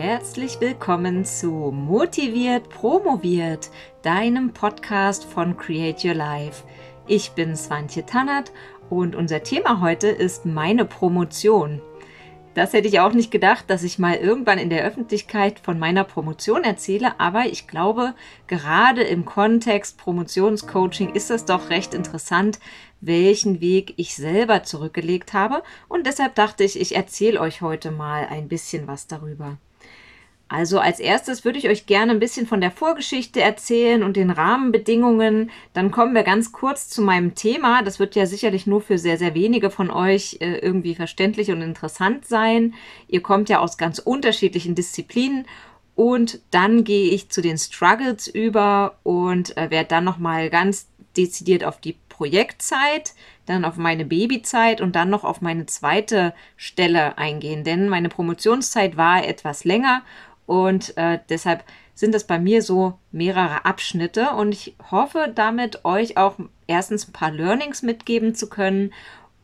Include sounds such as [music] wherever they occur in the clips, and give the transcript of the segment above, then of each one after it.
Herzlich willkommen zu Motiviert Promoviert, deinem Podcast von Create Your Life. Ich bin Swantje Tannert und unser Thema heute ist meine Promotion. Das hätte ich auch nicht gedacht, dass ich mal irgendwann in der Öffentlichkeit von meiner Promotion erzähle, aber ich glaube, gerade im Kontext Promotionscoaching ist es doch recht interessant, welchen Weg ich selber zurückgelegt habe und deshalb dachte ich, ich erzähle euch heute mal ein bisschen was darüber. Also als erstes würde ich euch gerne ein bisschen von der Vorgeschichte erzählen und den Rahmenbedingungen. Dann kommen wir ganz kurz zu meinem Thema. Das wird ja sicherlich nur für sehr, sehr wenige von euch äh, irgendwie verständlich und interessant sein. Ihr kommt ja aus ganz unterschiedlichen Disziplinen. Und dann gehe ich zu den Struggles über und äh, werde dann nochmal ganz dezidiert auf die Projektzeit, dann auf meine Babyzeit und dann noch auf meine zweite Stelle eingehen. Denn meine Promotionszeit war etwas länger und äh, deshalb sind das bei mir so mehrere Abschnitte und ich hoffe damit euch auch erstens ein paar Learnings mitgeben zu können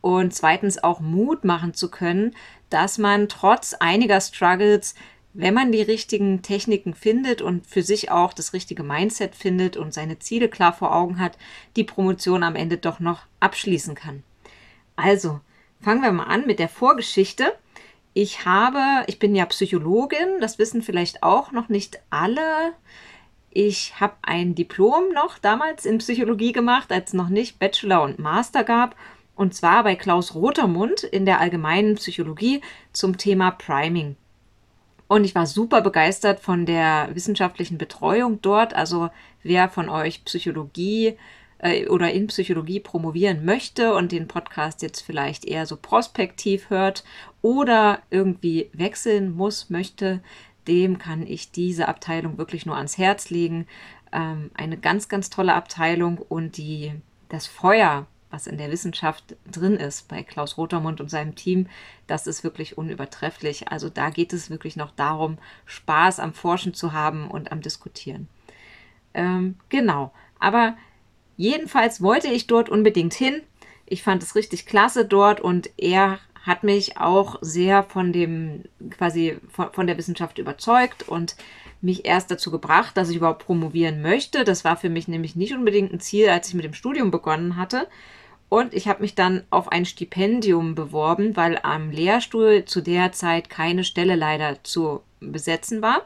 und zweitens auch Mut machen zu können, dass man trotz einiger Struggles, wenn man die richtigen Techniken findet und für sich auch das richtige Mindset findet und seine Ziele klar vor Augen hat, die Promotion am Ende doch noch abschließen kann. Also, fangen wir mal an mit der Vorgeschichte. Ich habe, ich bin ja Psychologin, das wissen vielleicht auch noch nicht alle. Ich habe ein Diplom noch damals in Psychologie gemacht, als es noch nicht Bachelor und Master gab. Und zwar bei Klaus Rotermund in der allgemeinen Psychologie zum Thema Priming. Und ich war super begeistert von der wissenschaftlichen Betreuung dort. Also wer von euch Psychologie äh, oder in Psychologie promovieren möchte und den Podcast jetzt vielleicht eher so prospektiv hört oder irgendwie wechseln muss, möchte, dem kann ich diese Abteilung wirklich nur ans Herz legen. Ähm, eine ganz, ganz tolle Abteilung und die, das Feuer, was in der Wissenschaft drin ist bei Klaus Rotermund und seinem Team, das ist wirklich unübertrefflich. Also da geht es wirklich noch darum, Spaß am Forschen zu haben und am Diskutieren. Ähm, genau. Aber Jedenfalls wollte ich dort unbedingt hin. Ich fand es richtig klasse dort und er hat mich auch sehr von dem, quasi von, von, der Wissenschaft überzeugt und mich erst dazu gebracht, dass ich überhaupt promovieren möchte. Das war für mich nämlich nicht unbedingt ein Ziel, als ich mit dem Studium begonnen hatte. Und ich habe mich dann auf ein Stipendium beworben, weil am Lehrstuhl zu der Zeit keine Stelle leider zu besetzen war.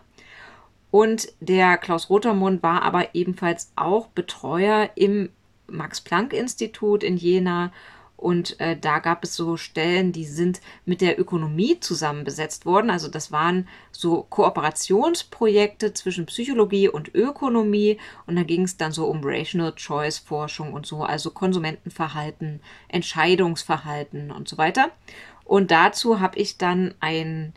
Und der Klaus Rotermund war aber ebenfalls auch Betreuer im Max-Planck-Institut in Jena. Und äh, da gab es so Stellen, die sind mit der Ökonomie zusammen besetzt worden. Also das waren so Kooperationsprojekte zwischen Psychologie und Ökonomie. Und da ging es dann so um Rational Choice Forschung und so, also Konsumentenverhalten, Entscheidungsverhalten und so weiter. Und dazu habe ich dann ein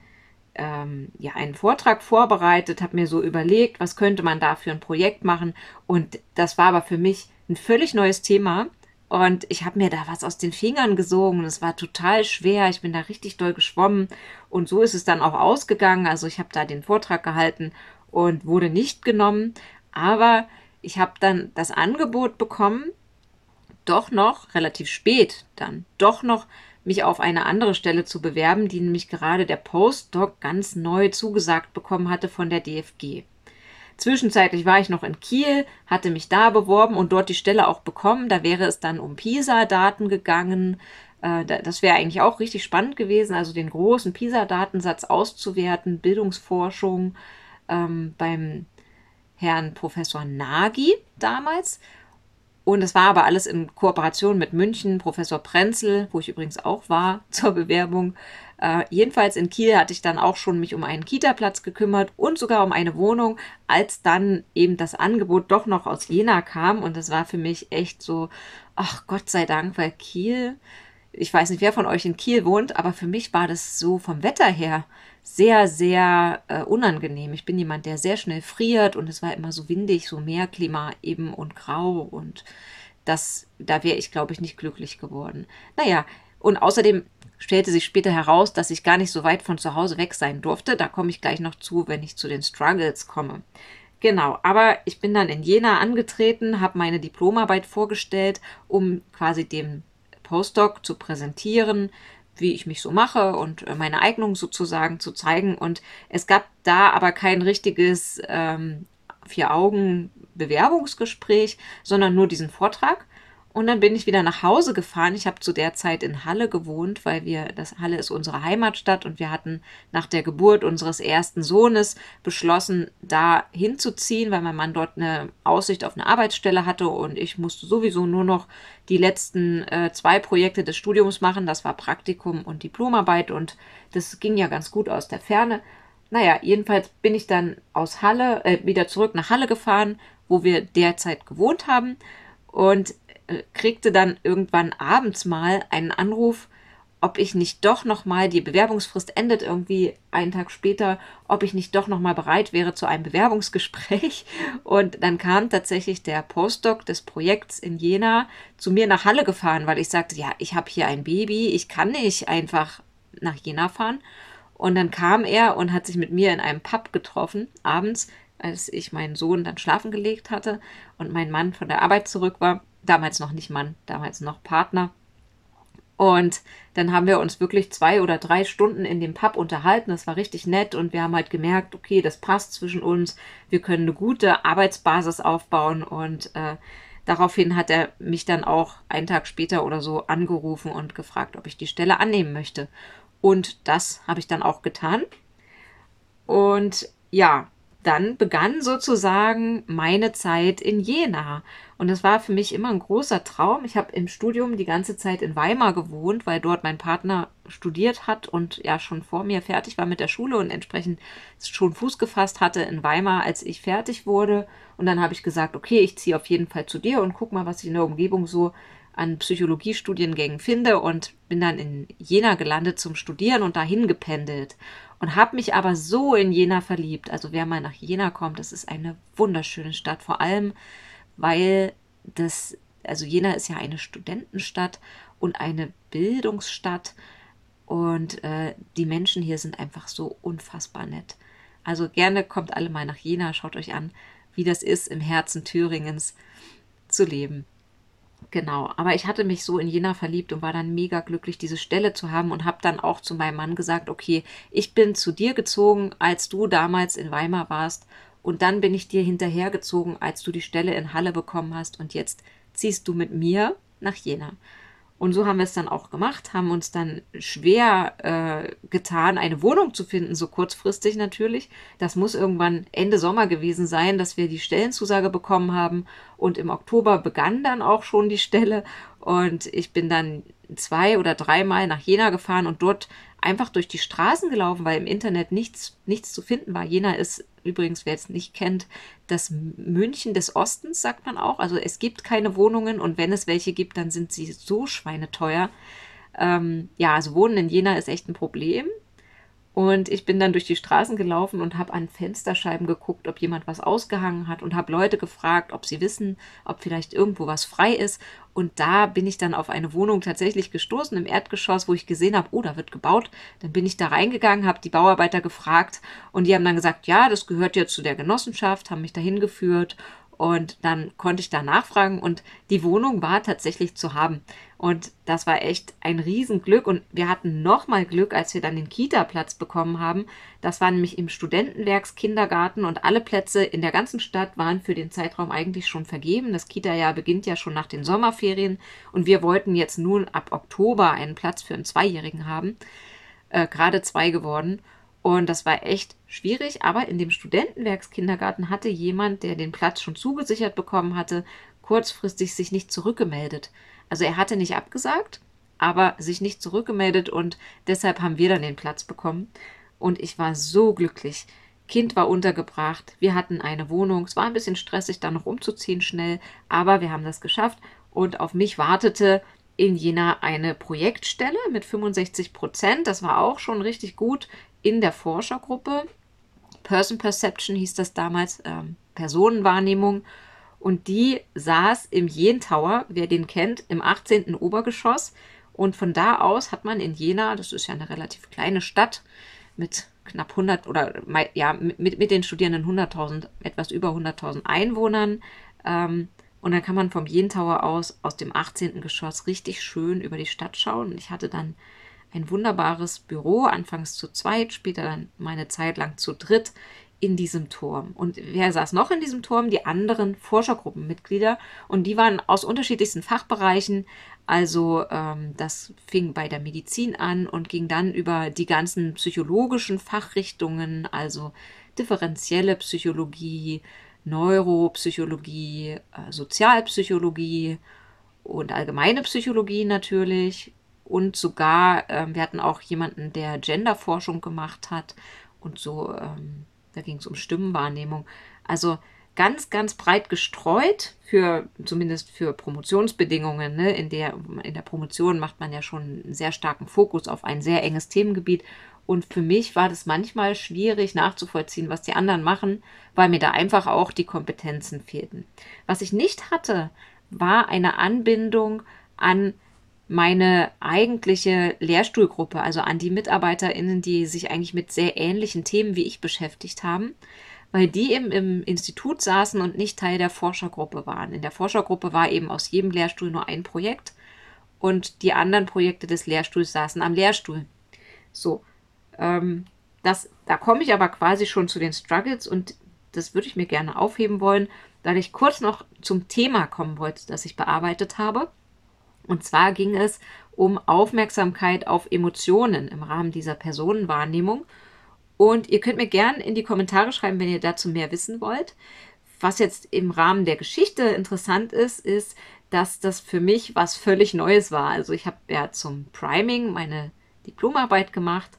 ähm, ja, einen Vortrag vorbereitet, habe mir so überlegt, was könnte man da für ein Projekt machen. Und das war aber für mich ein völlig neues Thema. Und ich habe mir da was aus den Fingern gesogen. Es war total schwer. Ich bin da richtig doll geschwommen. Und so ist es dann auch ausgegangen. Also ich habe da den Vortrag gehalten und wurde nicht genommen. Aber ich habe dann das Angebot bekommen, doch noch relativ spät dann, doch noch mich auf eine andere Stelle zu bewerben, die nämlich gerade der Postdoc ganz neu zugesagt bekommen hatte von der DFG. Zwischenzeitlich war ich noch in Kiel, hatte mich da beworben und dort die Stelle auch bekommen. Da wäre es dann um PISA-Daten gegangen. Äh, das wäre eigentlich auch richtig spannend gewesen, also den großen PISA-Datensatz auszuwerten, Bildungsforschung ähm, beim Herrn Professor Nagy damals. Und es war aber alles in Kooperation mit München, Professor Prenzel, wo ich übrigens auch war [laughs] zur Bewerbung. Äh, jedenfalls in Kiel hatte ich dann auch schon mich um einen Kita-Platz gekümmert und sogar um eine Wohnung, als dann eben das Angebot doch noch aus Jena kam. Und das war für mich echt so, ach Gott sei Dank, weil Kiel, ich weiß nicht, wer von euch in Kiel wohnt, aber für mich war das so vom Wetter her sehr, sehr äh, unangenehm. Ich bin jemand, der sehr schnell friert und es war immer so windig, so Meerklima eben und grau und das, da wäre ich, glaube ich, nicht glücklich geworden. Naja, und außerdem stellte sich später heraus, dass ich gar nicht so weit von zu Hause weg sein durfte. Da komme ich gleich noch zu, wenn ich zu den Struggles komme. Genau, aber ich bin dann in Jena angetreten, habe meine Diplomarbeit vorgestellt, um quasi dem Postdoc zu präsentieren, wie ich mich so mache und äh, meine Eignung sozusagen zu zeigen. Und es gab da aber kein richtiges ähm, Vier-Augen-Bewerbungsgespräch, sondern nur diesen Vortrag. Und dann bin ich wieder nach Hause gefahren. Ich habe zu der Zeit in Halle gewohnt, weil wir, das Halle ist unsere Heimatstadt und wir hatten nach der Geburt unseres ersten Sohnes beschlossen, da hinzuziehen, weil mein Mann dort eine Aussicht auf eine Arbeitsstelle hatte und ich musste sowieso nur noch die letzten äh, zwei Projekte des Studiums machen. Das war Praktikum und Diplomarbeit und das ging ja ganz gut aus der Ferne. Naja, jedenfalls bin ich dann aus Halle äh, wieder zurück nach Halle gefahren, wo wir derzeit gewohnt haben. Und kriegte dann irgendwann abends mal einen Anruf, ob ich nicht doch noch mal die Bewerbungsfrist endet irgendwie einen Tag später, ob ich nicht doch noch mal bereit wäre zu einem Bewerbungsgespräch. [laughs] Und dann kam tatsächlich der Postdoc des Projekts in Jena zu mir nach Halle gefahren, weil ich sagte, ja, ich habe hier ein Baby, ich kann nicht einfach nach Jena fahren. Und dann kam er und hat sich mit mir in einem Pub getroffen abends, als ich meinen Sohn dann schlafen gelegt hatte und mein Mann von der Arbeit zurück war damals noch nicht Mann, damals noch Partner. Und dann haben wir uns wirklich zwei oder drei Stunden in dem Pub unterhalten. Das war richtig nett und wir haben halt gemerkt, okay, das passt zwischen uns. Wir können eine gute Arbeitsbasis aufbauen und äh, daraufhin hat er mich dann auch einen Tag später oder so angerufen und gefragt, ob ich die Stelle annehmen möchte. Und das habe ich dann auch getan. Und ja, dann begann sozusagen meine Zeit in Jena. Und das war für mich immer ein großer Traum. Ich habe im Studium die ganze Zeit in Weimar gewohnt, weil dort mein Partner studiert hat und ja schon vor mir fertig war mit der Schule und entsprechend schon Fuß gefasst hatte in Weimar, als ich fertig wurde. Und dann habe ich gesagt, okay, ich ziehe auf jeden Fall zu dir und guck mal, was ich in der Umgebung so an Psychologiestudiengängen finde und bin dann in Jena gelandet zum Studieren und dahin gependelt und habe mich aber so in Jena verliebt. Also wer mal nach Jena kommt, das ist eine wunderschöne Stadt, vor allem weil das, also Jena ist ja eine Studentenstadt und eine Bildungsstadt und äh, die Menschen hier sind einfach so unfassbar nett. Also gerne kommt alle mal nach Jena, schaut euch an, wie das ist, im Herzen Thüringens zu leben. Genau, aber ich hatte mich so in Jena verliebt und war dann mega glücklich, diese Stelle zu haben und habe dann auch zu meinem Mann gesagt, okay, ich bin zu dir gezogen, als du damals in Weimar warst und dann bin ich dir hinterhergezogen, als du die Stelle in Halle bekommen hast und jetzt ziehst du mit mir nach Jena. Und so haben wir es dann auch gemacht, haben uns dann schwer äh, getan, eine Wohnung zu finden, so kurzfristig natürlich. Das muss irgendwann Ende Sommer gewesen sein, dass wir die Stellenzusage bekommen haben. Und im Oktober begann dann auch schon die Stelle. Und ich bin dann zwei oder dreimal nach Jena gefahren und dort einfach durch die Straßen gelaufen, weil im Internet nichts, nichts zu finden war. Jena ist übrigens, wer es nicht kennt, das München des Ostens, sagt man auch. Also es gibt keine Wohnungen und wenn es welche gibt, dann sind sie so schweineteuer. Ähm, ja, also Wohnen in Jena ist echt ein Problem. Und ich bin dann durch die Straßen gelaufen und habe an Fensterscheiben geguckt, ob jemand was ausgehangen hat und habe Leute gefragt, ob sie wissen, ob vielleicht irgendwo was frei ist. Und da bin ich dann auf eine Wohnung tatsächlich gestoßen im Erdgeschoss, wo ich gesehen habe, oh, da wird gebaut. Dann bin ich da reingegangen, habe die Bauarbeiter gefragt und die haben dann gesagt, ja, das gehört ja zu der Genossenschaft, haben mich dahin geführt und dann konnte ich da nachfragen und die Wohnung war tatsächlich zu haben. Und das war echt ein Riesenglück. Und wir hatten nochmal Glück, als wir dann den Kita-Platz bekommen haben. Das war nämlich im Studentenwerkskindergarten und alle Plätze in der ganzen Stadt waren für den Zeitraum eigentlich schon vergeben. Das Kita-Jahr beginnt ja schon nach den Sommerferien und wir wollten jetzt nun ab Oktober einen Platz für einen Zweijährigen haben. Äh, Gerade zwei geworden. Und das war echt schwierig, aber in dem Studentenwerkskindergarten hatte jemand, der den Platz schon zugesichert bekommen hatte, kurzfristig sich nicht zurückgemeldet. Also er hatte nicht abgesagt, aber sich nicht zurückgemeldet und deshalb haben wir dann den Platz bekommen. Und ich war so glücklich. Kind war untergebracht, wir hatten eine Wohnung. Es war ein bisschen stressig, da noch umzuziehen schnell, aber wir haben das geschafft. Und auf mich wartete in Jena eine Projektstelle mit 65 Prozent. Das war auch schon richtig gut in der Forschergruppe. Person Perception hieß das damals, ähm, Personenwahrnehmung. Und die saß im Jen Tower, wer den kennt, im 18. Obergeschoss. Und von da aus hat man in Jena, das ist ja eine relativ kleine Stadt mit knapp 100 oder ja, mit, mit den Studierenden 100.000, etwas über 100.000 Einwohnern. Ähm, und dann kann man vom Jen Tower aus, aus dem 18. Geschoss, richtig schön über die Stadt schauen. Und ich hatte dann ein wunderbares Büro, anfangs zu zweit, später dann meine Zeit lang zu dritt in diesem Turm. Und wer saß noch in diesem Turm? Die anderen Forschergruppenmitglieder. Und die waren aus unterschiedlichsten Fachbereichen. Also ähm, das fing bei der Medizin an und ging dann über die ganzen psychologischen Fachrichtungen, also differenzielle Psychologie, Neuropsychologie, äh, Sozialpsychologie und allgemeine Psychologie natürlich. Und sogar, äh, wir hatten auch jemanden, der Genderforschung gemacht hat und so ähm, da ging es um Stimmenwahrnehmung. Also ganz, ganz breit gestreut für zumindest für Promotionsbedingungen. Ne? In, der, in der Promotion macht man ja schon einen sehr starken Fokus auf ein sehr enges Themengebiet. Und für mich war das manchmal schwierig nachzuvollziehen, was die anderen machen, weil mir da einfach auch die Kompetenzen fehlten. Was ich nicht hatte, war eine Anbindung an meine eigentliche Lehrstuhlgruppe, also an die MitarbeiterInnen, die sich eigentlich mit sehr ähnlichen Themen wie ich beschäftigt haben, weil die eben im Institut saßen und nicht Teil der Forschergruppe waren. In der Forschergruppe war eben aus jedem Lehrstuhl nur ein Projekt und die anderen Projekte des Lehrstuhls saßen am Lehrstuhl. So, ähm, das, da komme ich aber quasi schon zu den Struggles und das würde ich mir gerne aufheben wollen, da ich kurz noch zum Thema kommen wollte, das ich bearbeitet habe. Und zwar ging es um Aufmerksamkeit auf Emotionen im Rahmen dieser Personenwahrnehmung. Und ihr könnt mir gerne in die Kommentare schreiben, wenn ihr dazu mehr wissen wollt. Was jetzt im Rahmen der Geschichte interessant ist, ist, dass das für mich was völlig Neues war. Also ich habe ja zum Priming meine Diplomarbeit gemacht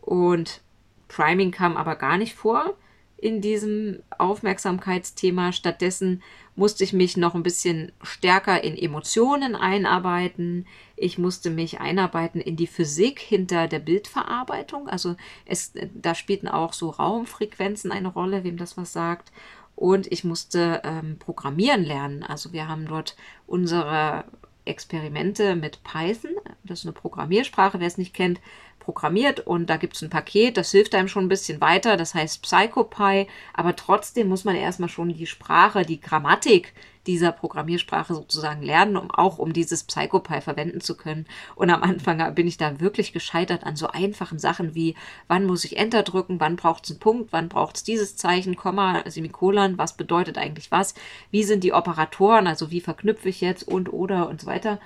und Priming kam aber gar nicht vor in diesem Aufmerksamkeitsthema. Stattdessen musste ich mich noch ein bisschen stärker in Emotionen einarbeiten. Ich musste mich einarbeiten in die Physik hinter der Bildverarbeitung. Also es, da spielten auch so Raumfrequenzen eine Rolle, wem das was sagt. Und ich musste ähm, programmieren lernen. Also wir haben dort unsere Experimente mit Python, das ist eine Programmiersprache, wer es nicht kennt, programmiert und da gibt es ein Paket, das hilft einem schon ein bisschen weiter, das heißt PsychoPy, aber trotzdem muss man erstmal schon die Sprache, die Grammatik dieser Programmiersprache sozusagen lernen, um auch um dieses PsychoPy verwenden zu können. Und am Anfang bin ich da wirklich gescheitert an so einfachen Sachen wie, wann muss ich Enter drücken, wann braucht es einen Punkt, wann braucht es dieses Zeichen, Komma, Semikolon, was bedeutet eigentlich was, wie sind die Operatoren, also wie verknüpfe ich jetzt und oder und so weiter.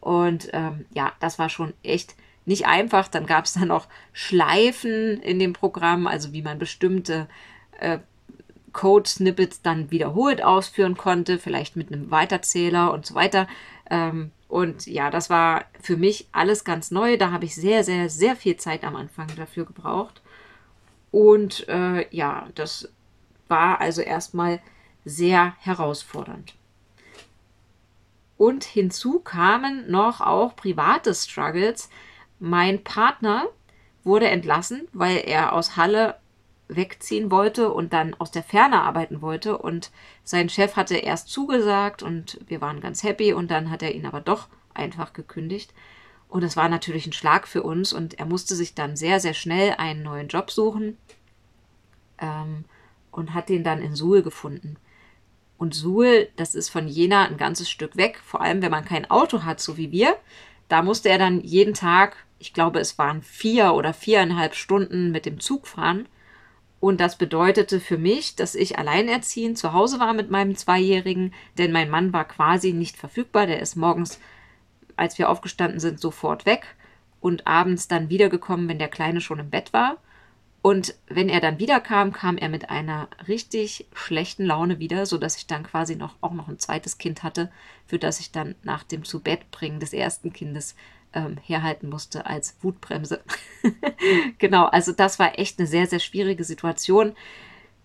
Und ähm, ja, das war schon echt nicht einfach. Dann gab es dann auch Schleifen in dem Programm, also wie man bestimmte äh, Code-Snippets dann wiederholt ausführen konnte, vielleicht mit einem Weiterzähler und so weiter. Ähm, und ja, das war für mich alles ganz neu. Da habe ich sehr, sehr, sehr viel Zeit am Anfang dafür gebraucht. Und äh, ja, das war also erstmal sehr herausfordernd. Und hinzu kamen noch auch private Struggles, mein Partner wurde entlassen, weil er aus Halle wegziehen wollte und dann aus der Ferne arbeiten wollte. Und sein Chef hatte erst zugesagt und wir waren ganz happy und dann hat er ihn aber doch einfach gekündigt. Und es war natürlich ein Schlag für uns und er musste sich dann sehr, sehr schnell einen neuen Job suchen ähm, und hat den dann in Suhl gefunden. Und Suhl, das ist von Jena ein ganzes Stück weg, vor allem wenn man kein Auto hat, so wie wir. Da musste er dann jeden Tag ich glaube, es waren vier oder viereinhalb Stunden mit dem Zug fahren. Und das bedeutete für mich, dass ich alleinerziehend zu Hause war mit meinem Zweijährigen, denn mein Mann war quasi nicht verfügbar. Der ist morgens, als wir aufgestanden sind, sofort weg und abends dann wiedergekommen, wenn der Kleine schon im Bett war. Und wenn er dann wiederkam, kam er mit einer richtig schlechten Laune wieder, sodass ich dann quasi noch, auch noch ein zweites Kind hatte, für das ich dann nach dem Zubettbringen des ersten Kindes ähm, herhalten musste als Wutbremse. [laughs] genau, also das war echt eine sehr, sehr schwierige Situation.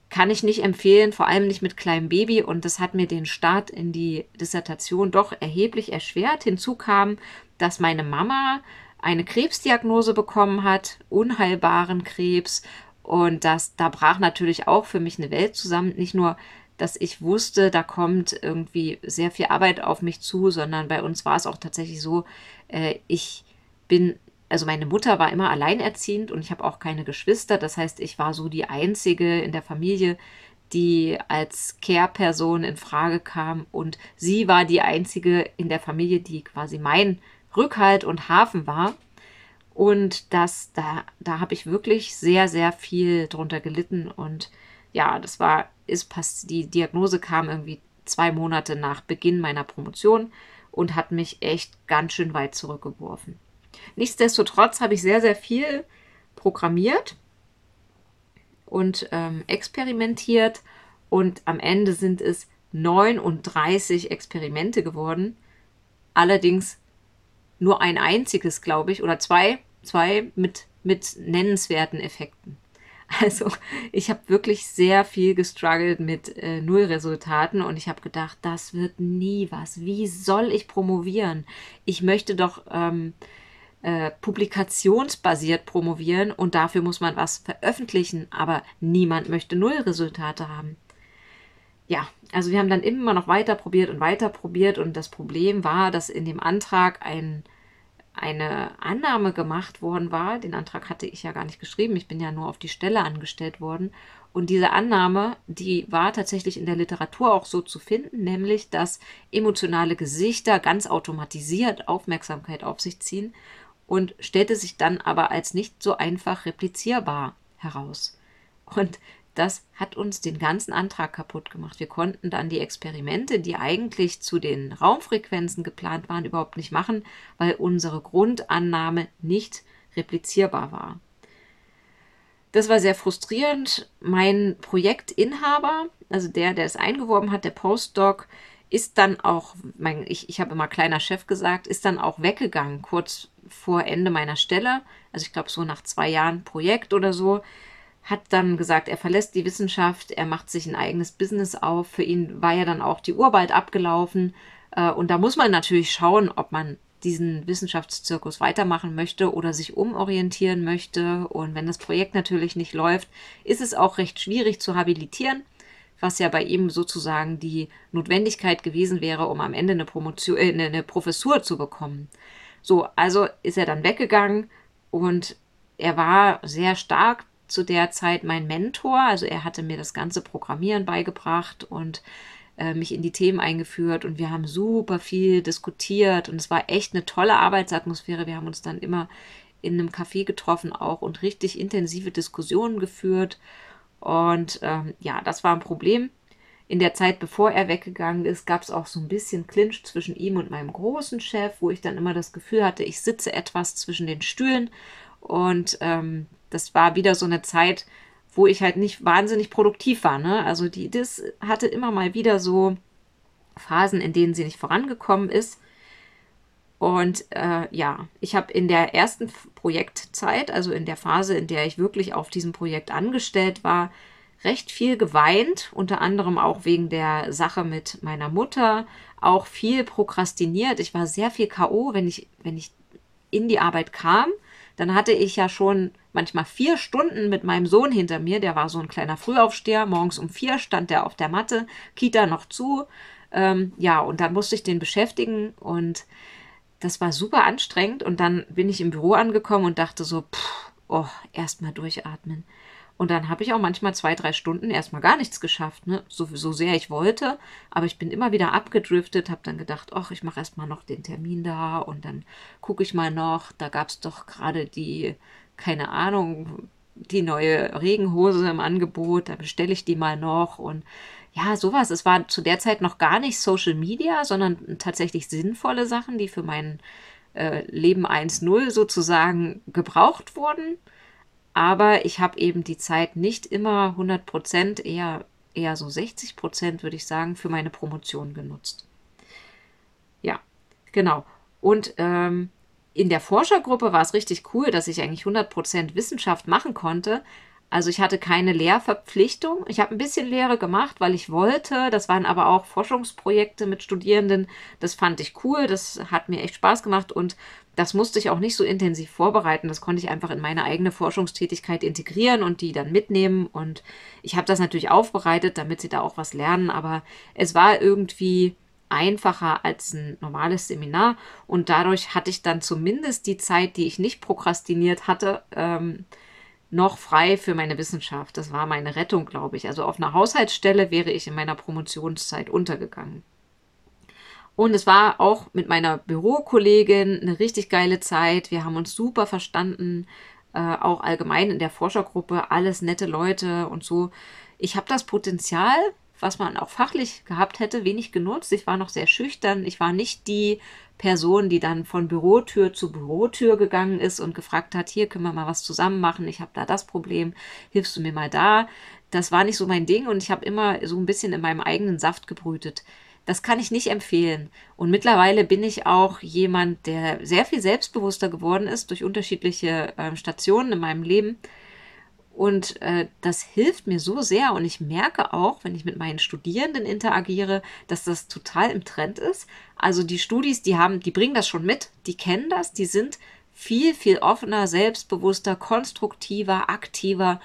Kann ich nicht empfehlen, vor allem nicht mit kleinem Baby. Und das hat mir den Start in die Dissertation doch erheblich erschwert. Hinzu kam, dass meine Mama eine Krebsdiagnose bekommen hat, unheilbaren Krebs. Und das, da brach natürlich auch für mich eine Welt zusammen. Nicht nur dass ich wusste, da kommt irgendwie sehr viel Arbeit auf mich zu, sondern bei uns war es auch tatsächlich so, äh, ich bin, also meine Mutter war immer alleinerziehend und ich habe auch keine Geschwister. Das heißt, ich war so die Einzige in der Familie, die als Care-Person in Frage kam und sie war die Einzige in der Familie, die quasi mein Rückhalt und Hafen war. Und das, da, da habe ich wirklich sehr, sehr viel drunter gelitten. Und ja, das war, ist passt, die Diagnose kam irgendwie zwei Monate nach Beginn meiner Promotion und hat mich echt ganz schön weit zurückgeworfen. Nichtsdestotrotz habe ich sehr, sehr viel programmiert und ähm, experimentiert und am Ende sind es 39 Experimente geworden. Allerdings nur ein einziges, glaube ich, oder zwei, zwei mit, mit nennenswerten Effekten. [laughs] Also ich habe wirklich sehr viel gestruggelt mit äh, Nullresultaten und ich habe gedacht, das wird nie was. Wie soll ich promovieren? Ich möchte doch ähm, äh, publikationsbasiert promovieren und dafür muss man was veröffentlichen, aber niemand möchte Nullresultate haben. Ja, also wir haben dann immer noch weiter probiert und weiter probiert und das Problem war, dass in dem Antrag ein eine Annahme gemacht worden war. Den Antrag hatte ich ja gar nicht geschrieben. Ich bin ja nur auf die Stelle angestellt worden. Und diese Annahme, die war tatsächlich in der Literatur auch so zu finden, nämlich, dass emotionale Gesichter ganz automatisiert Aufmerksamkeit auf sich ziehen und stellte sich dann aber als nicht so einfach replizierbar heraus. Und das hat uns den ganzen Antrag kaputt gemacht. Wir konnten dann die Experimente, die eigentlich zu den Raumfrequenzen geplant waren, überhaupt nicht machen, weil unsere Grundannahme nicht replizierbar war. Das war sehr frustrierend. Mein Projektinhaber, also der, der es eingeworben hat, der Postdoc, ist dann auch, mein, ich, ich habe immer kleiner Chef gesagt, ist dann auch weggegangen, kurz vor Ende meiner Stelle. Also ich glaube so nach zwei Jahren Projekt oder so hat dann gesagt, er verlässt die Wissenschaft, er macht sich ein eigenes Business auf. Für ihn war ja dann auch die Uhr bald abgelaufen. Äh, und da muss man natürlich schauen, ob man diesen Wissenschaftszirkus weitermachen möchte oder sich umorientieren möchte. Und wenn das Projekt natürlich nicht läuft, ist es auch recht schwierig zu habilitieren, was ja bei ihm sozusagen die Notwendigkeit gewesen wäre, um am Ende eine, Promotion, äh, eine Professur zu bekommen. So, also ist er dann weggegangen und er war sehr stark zu der Zeit mein Mentor. Also er hatte mir das ganze Programmieren beigebracht und äh, mich in die Themen eingeführt und wir haben super viel diskutiert und es war echt eine tolle Arbeitsatmosphäre. Wir haben uns dann immer in einem Café getroffen auch und richtig intensive Diskussionen geführt. Und ähm, ja, das war ein Problem. In der Zeit, bevor er weggegangen ist, gab es auch so ein bisschen Clinch zwischen ihm und meinem großen Chef, wo ich dann immer das Gefühl hatte, ich sitze etwas zwischen den Stühlen. Und ähm, das war wieder so eine Zeit, wo ich halt nicht wahnsinnig produktiv war. Ne? Also die das hatte immer mal wieder so Phasen, in denen sie nicht vorangekommen ist. Und äh, ja, ich habe in der ersten Projektzeit, also in der Phase, in der ich wirklich auf diesem Projekt angestellt war, recht viel geweint, unter anderem auch wegen der Sache mit meiner Mutter, auch viel prokrastiniert. Ich war sehr viel KO, wenn ich, wenn ich in die Arbeit kam dann hatte ich ja schon manchmal vier Stunden mit meinem Sohn hinter mir. Der war so ein kleiner Frühaufsteher. Morgens um vier stand der auf der Matte, Kita noch zu. Ähm, ja, und dann musste ich den beschäftigen und das war super anstrengend. Und dann bin ich im Büro angekommen und dachte so, pff, oh, erstmal durchatmen. Und dann habe ich auch manchmal zwei, drei Stunden erstmal gar nichts geschafft, ne? so, so sehr ich wollte. Aber ich bin immer wieder abgedriftet, habe dann gedacht, ach, ich mache erstmal noch den Termin da und dann gucke ich mal noch. Da gab es doch gerade die, keine Ahnung, die neue Regenhose im Angebot, da bestelle ich die mal noch und ja, sowas. Es war zu der Zeit noch gar nicht Social Media, sondern tatsächlich sinnvolle Sachen, die für mein äh, Leben 1.0 sozusagen gebraucht wurden. Aber ich habe eben die Zeit nicht immer 100 Prozent, eher, eher so 60 Prozent, würde ich sagen, für meine Promotion genutzt. Ja, genau. Und ähm, in der Forschergruppe war es richtig cool, dass ich eigentlich 100 Prozent Wissenschaft machen konnte, also ich hatte keine Lehrverpflichtung. Ich habe ein bisschen Lehre gemacht, weil ich wollte. Das waren aber auch Forschungsprojekte mit Studierenden. Das fand ich cool. Das hat mir echt Spaß gemacht und das musste ich auch nicht so intensiv vorbereiten. Das konnte ich einfach in meine eigene Forschungstätigkeit integrieren und die dann mitnehmen. Und ich habe das natürlich aufbereitet, damit sie da auch was lernen. Aber es war irgendwie einfacher als ein normales Seminar und dadurch hatte ich dann zumindest die Zeit, die ich nicht prokrastiniert hatte, ähm, noch frei für meine Wissenschaft. Das war meine Rettung, glaube ich. Also auf einer Haushaltsstelle wäre ich in meiner Promotionszeit untergegangen. Und es war auch mit meiner Bürokollegin eine richtig geile Zeit. Wir haben uns super verstanden, äh, auch allgemein in der Forschergruppe, alles nette Leute und so. Ich habe das Potenzial, was man auch fachlich gehabt hätte, wenig genutzt. Ich war noch sehr schüchtern. Ich war nicht die Person, die dann von Bürotür zu Bürotür gegangen ist und gefragt hat, hier können wir mal was zusammen machen, ich habe da das Problem, hilfst du mir mal da? Das war nicht so mein Ding und ich habe immer so ein bisschen in meinem eigenen Saft gebrütet. Das kann ich nicht empfehlen. Und mittlerweile bin ich auch jemand, der sehr viel selbstbewusster geworden ist durch unterschiedliche äh, Stationen in meinem Leben. Und äh, das hilft mir so sehr. Und ich merke auch, wenn ich mit meinen Studierenden interagiere, dass das total im Trend ist. Also die Studis, die haben, die bringen das schon mit, die kennen das, die sind viel, viel offener, selbstbewusster, konstruktiver, aktiver.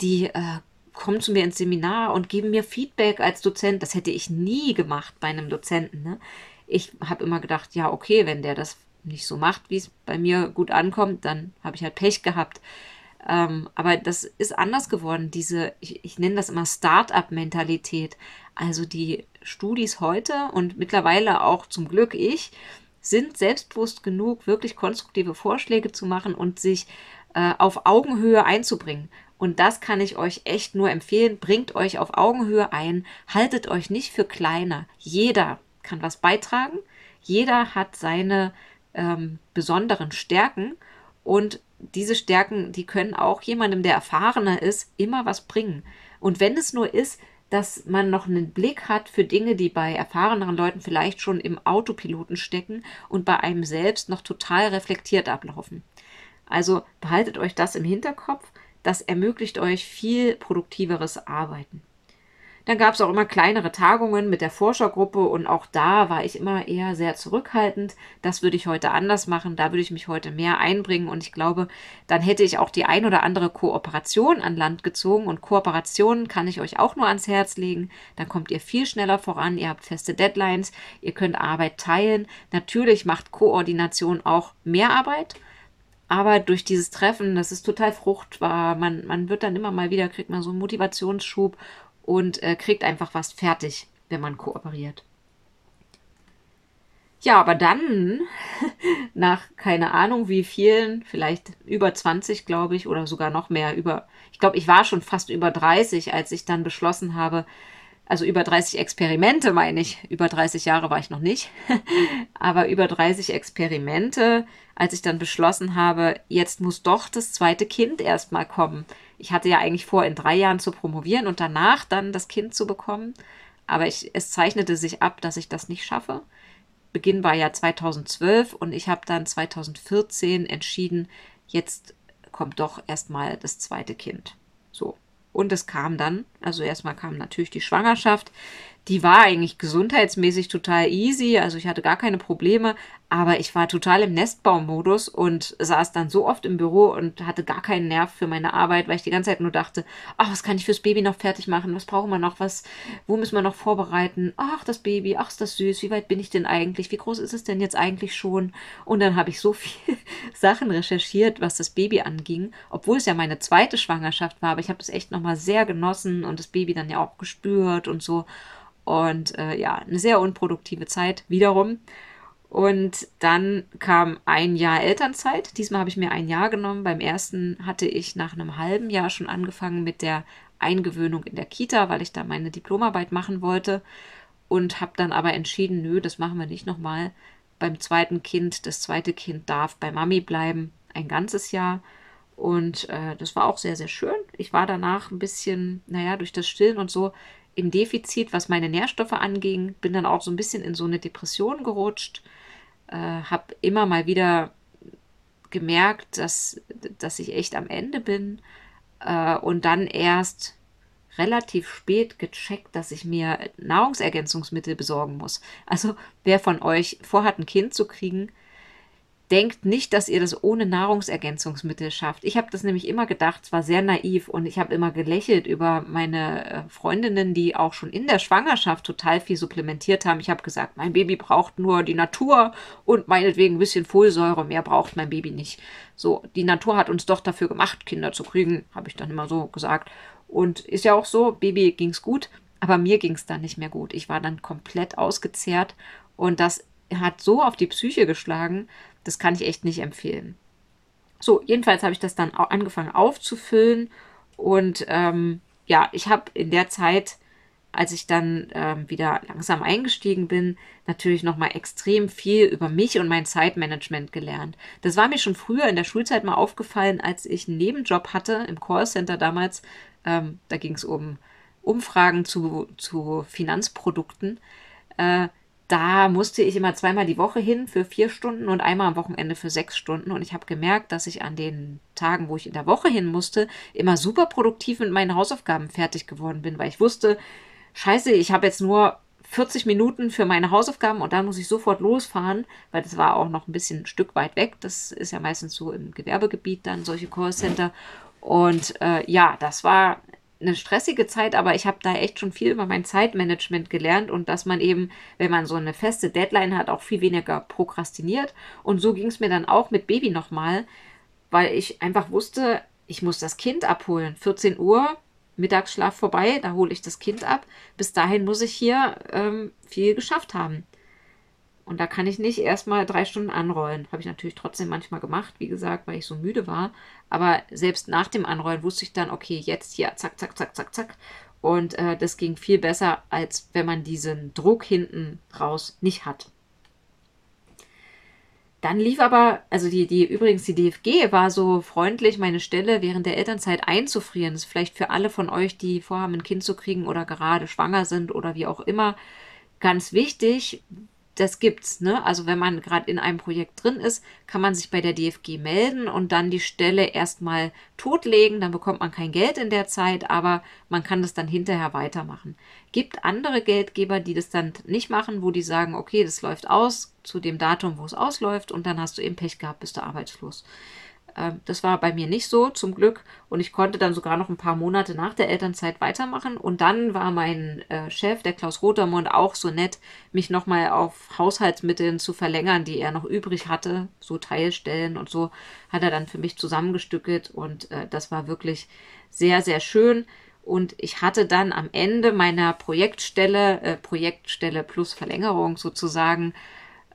Die äh, kommen zu mir ins Seminar und geben mir Feedback als Dozent. Das hätte ich nie gemacht bei einem Dozenten. Ne? Ich habe immer gedacht, ja, okay, wenn der das nicht so macht, wie es bei mir gut ankommt, dann habe ich halt Pech gehabt. Ähm, aber das ist anders geworden, diese, ich, ich nenne das immer Start-up-Mentalität. Also die Studis heute und mittlerweile auch zum Glück ich, sind selbstbewusst genug, wirklich konstruktive Vorschläge zu machen und sich äh, auf Augenhöhe einzubringen. Und das kann ich euch echt nur empfehlen. Bringt euch auf Augenhöhe ein. Haltet euch nicht für kleiner. Jeder kann was beitragen. Jeder hat seine ähm, besonderen Stärken. Und diese Stärken, die können auch jemandem, der erfahrener ist, immer was bringen. Und wenn es nur ist, dass man noch einen Blick hat für Dinge, die bei erfahreneren Leuten vielleicht schon im Autopiloten stecken und bei einem selbst noch total reflektiert ablaufen. Also behaltet euch das im Hinterkopf das ermöglicht euch viel produktiveres Arbeiten. Dann gab es auch immer kleinere Tagungen mit der Forschergruppe und auch da war ich immer eher sehr zurückhaltend. Das würde ich heute anders machen, da würde ich mich heute mehr einbringen und ich glaube, dann hätte ich auch die ein oder andere Kooperation an Land gezogen und Kooperationen kann ich euch auch nur ans Herz legen. Dann kommt ihr viel schneller voran, ihr habt feste Deadlines, ihr könnt Arbeit teilen. Natürlich macht Koordination auch mehr Arbeit aber durch dieses Treffen, das ist total fruchtbar. Man, man wird dann immer mal wieder, kriegt man so einen Motivationsschub und äh, kriegt einfach was fertig, wenn man kooperiert. Ja, aber dann, [laughs] nach keine Ahnung wie vielen, vielleicht über 20, glaube ich, oder sogar noch mehr, über, ich glaube, ich war schon fast über 30, als ich dann beschlossen habe, also über 30 Experimente meine ich, über 30 Jahre war ich noch nicht, [laughs] aber über 30 Experimente, als ich dann beschlossen habe, jetzt muss doch das zweite Kind erstmal kommen. Ich hatte ja eigentlich vor, in drei Jahren zu promovieren und danach dann das Kind zu bekommen, aber ich, es zeichnete sich ab, dass ich das nicht schaffe. Beginn war ja 2012 und ich habe dann 2014 entschieden, jetzt kommt doch erstmal das zweite Kind. So. Und es kam dann, also erstmal kam natürlich die Schwangerschaft, die war eigentlich gesundheitsmäßig total easy, also ich hatte gar keine Probleme, aber ich war total im Nestbaumodus und saß dann so oft im Büro und hatte gar keinen Nerv für meine Arbeit, weil ich die ganze Zeit nur dachte, ach, was kann ich fürs Baby noch fertig machen? Was brauchen wir noch? Was, wo müssen wir noch vorbereiten? Ach, das Baby, ach, ist das süß, wie weit bin ich denn eigentlich? Wie groß ist es denn jetzt eigentlich schon? Und dann habe ich so [laughs] viele Sachen recherchiert, was das Baby anging, obwohl es ja meine zweite Schwangerschaft war, aber ich habe es echt nochmal sehr genossen und das Baby dann ja auch gespürt und so. Und äh, ja, eine sehr unproduktive Zeit wiederum. Und dann kam ein Jahr Elternzeit. Diesmal habe ich mir ein Jahr genommen. Beim ersten hatte ich nach einem halben Jahr schon angefangen mit der Eingewöhnung in der Kita, weil ich da meine Diplomarbeit machen wollte. Und habe dann aber entschieden, nö, das machen wir nicht nochmal. Beim zweiten Kind, das zweite Kind darf bei Mami bleiben, ein ganzes Jahr. Und äh, das war auch sehr, sehr schön. Ich war danach ein bisschen, naja, durch das Stillen und so im Defizit, was meine Nährstoffe anging, bin dann auch so ein bisschen in so eine Depression gerutscht, äh, habe immer mal wieder gemerkt, dass, dass ich echt am Ende bin äh, und dann erst relativ spät gecheckt, dass ich mir Nahrungsergänzungsmittel besorgen muss. Also wer von euch vorhat, ein Kind zu kriegen, denkt nicht, dass ihr das ohne Nahrungsergänzungsmittel schafft. Ich habe das nämlich immer gedacht, es war sehr naiv und ich habe immer gelächelt über meine äh, Freundinnen, die auch schon in der Schwangerschaft total viel supplementiert haben. Ich habe gesagt, mein Baby braucht nur die Natur und meinetwegen ein bisschen Folsäure, mehr braucht mein Baby nicht. So, die Natur hat uns doch dafür gemacht, Kinder zu kriegen, habe ich dann immer so gesagt. Und ist ja auch so, Baby ging es gut, aber mir ging es dann nicht mehr gut. Ich war dann komplett ausgezehrt Und das hat so auf die Psyche geschlagen, das kann ich echt nicht empfehlen. So, jedenfalls habe ich das dann angefangen aufzufüllen und ähm, ja, ich habe in der Zeit, als ich dann ähm, wieder langsam eingestiegen bin, natürlich nochmal extrem viel über mich und mein Zeitmanagement gelernt. Das war mir schon früher in der Schulzeit mal aufgefallen, als ich einen Nebenjob hatte im Callcenter damals. Ähm, da ging es um Umfragen zu, zu Finanzprodukten. Äh, da musste ich immer zweimal die Woche hin für vier Stunden und einmal am Wochenende für sechs Stunden. Und ich habe gemerkt, dass ich an den Tagen, wo ich in der Woche hin musste, immer super produktiv mit meinen Hausaufgaben fertig geworden bin, weil ich wusste, scheiße, ich habe jetzt nur 40 Minuten für meine Hausaufgaben und dann muss ich sofort losfahren, weil das war auch noch ein bisschen ein Stück weit weg. Das ist ja meistens so im Gewerbegebiet dann solche Callcenter. Und äh, ja, das war eine stressige Zeit, aber ich habe da echt schon viel über mein Zeitmanagement gelernt und dass man eben, wenn man so eine feste Deadline hat, auch viel weniger prokrastiniert. Und so ging es mir dann auch mit Baby nochmal, weil ich einfach wusste, ich muss das Kind abholen. 14 Uhr, Mittagsschlaf vorbei, da hole ich das Kind ab. Bis dahin muss ich hier ähm, viel geschafft haben. Und da kann ich nicht erstmal drei Stunden anrollen. Habe ich natürlich trotzdem manchmal gemacht, wie gesagt, weil ich so müde war. Aber selbst nach dem Anrollen wusste ich dann, okay, jetzt hier, zack, zack, zack, zack, zack. Und äh, das ging viel besser, als wenn man diesen Druck hinten raus nicht hat. Dann lief aber, also die, die, übrigens die DFG war so freundlich, meine Stelle während der Elternzeit einzufrieren. Das ist vielleicht für alle von euch, die vorhaben, ein Kind zu kriegen oder gerade schwanger sind oder wie auch immer, ganz wichtig, das gibt's, ne? Also wenn man gerade in einem Projekt drin ist, kann man sich bei der DFG melden und dann die Stelle erstmal totlegen, dann bekommt man kein Geld in der Zeit, aber man kann das dann hinterher weitermachen. Gibt andere Geldgeber, die das dann nicht machen, wo die sagen, okay, das läuft aus zu dem Datum, wo es ausläuft und dann hast du eben Pech gehabt, bist du arbeitslos. Ähm, das war bei mir nicht so, zum Glück. Und ich konnte dann sogar noch ein paar Monate nach der Elternzeit weitermachen. Und dann war mein äh, Chef, der Klaus Rotermund, auch so nett, mich nochmal auf Haushaltsmitteln zu verlängern, die er noch übrig hatte, so Teilstellen und so, hat er dann für mich zusammengestückelt. Und äh, das war wirklich sehr, sehr schön. Und ich hatte dann am Ende meiner Projektstelle, äh, Projektstelle plus Verlängerung sozusagen,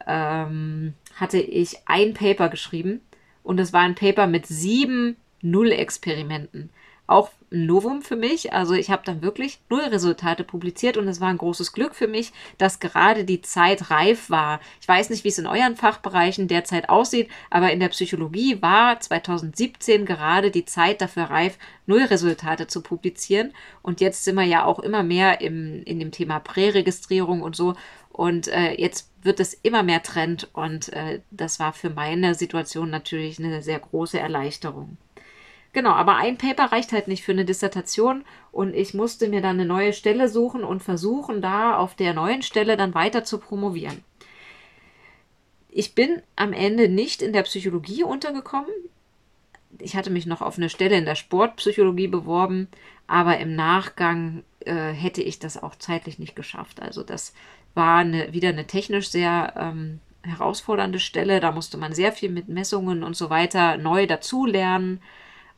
ähm, hatte ich ein Paper geschrieben und es war ein Paper mit sieben Null-Experimenten. Auch ein Novum für mich. Also ich habe dann wirklich Null-Resultate publiziert und es war ein großes Glück für mich, dass gerade die Zeit reif war. Ich weiß nicht, wie es in euren Fachbereichen derzeit aussieht, aber in der Psychologie war 2017 gerade die Zeit dafür reif, Null-Resultate zu publizieren. Und jetzt sind wir ja auch immer mehr im, in dem Thema Präregistrierung und so. Und äh, jetzt wird es immer mehr Trend und äh, das war für meine Situation natürlich eine sehr große Erleichterung. Genau, aber ein Paper reicht halt nicht für eine Dissertation und ich musste mir dann eine neue Stelle suchen und versuchen, da auf der neuen Stelle dann weiter zu promovieren. Ich bin am Ende nicht in der Psychologie untergekommen. Ich hatte mich noch auf eine Stelle in der Sportpsychologie beworben, aber im Nachgang äh, hätte ich das auch zeitlich nicht geschafft. Also das war eine, wieder eine technisch sehr ähm, herausfordernde Stelle. Da musste man sehr viel mit Messungen und so weiter neu dazulernen.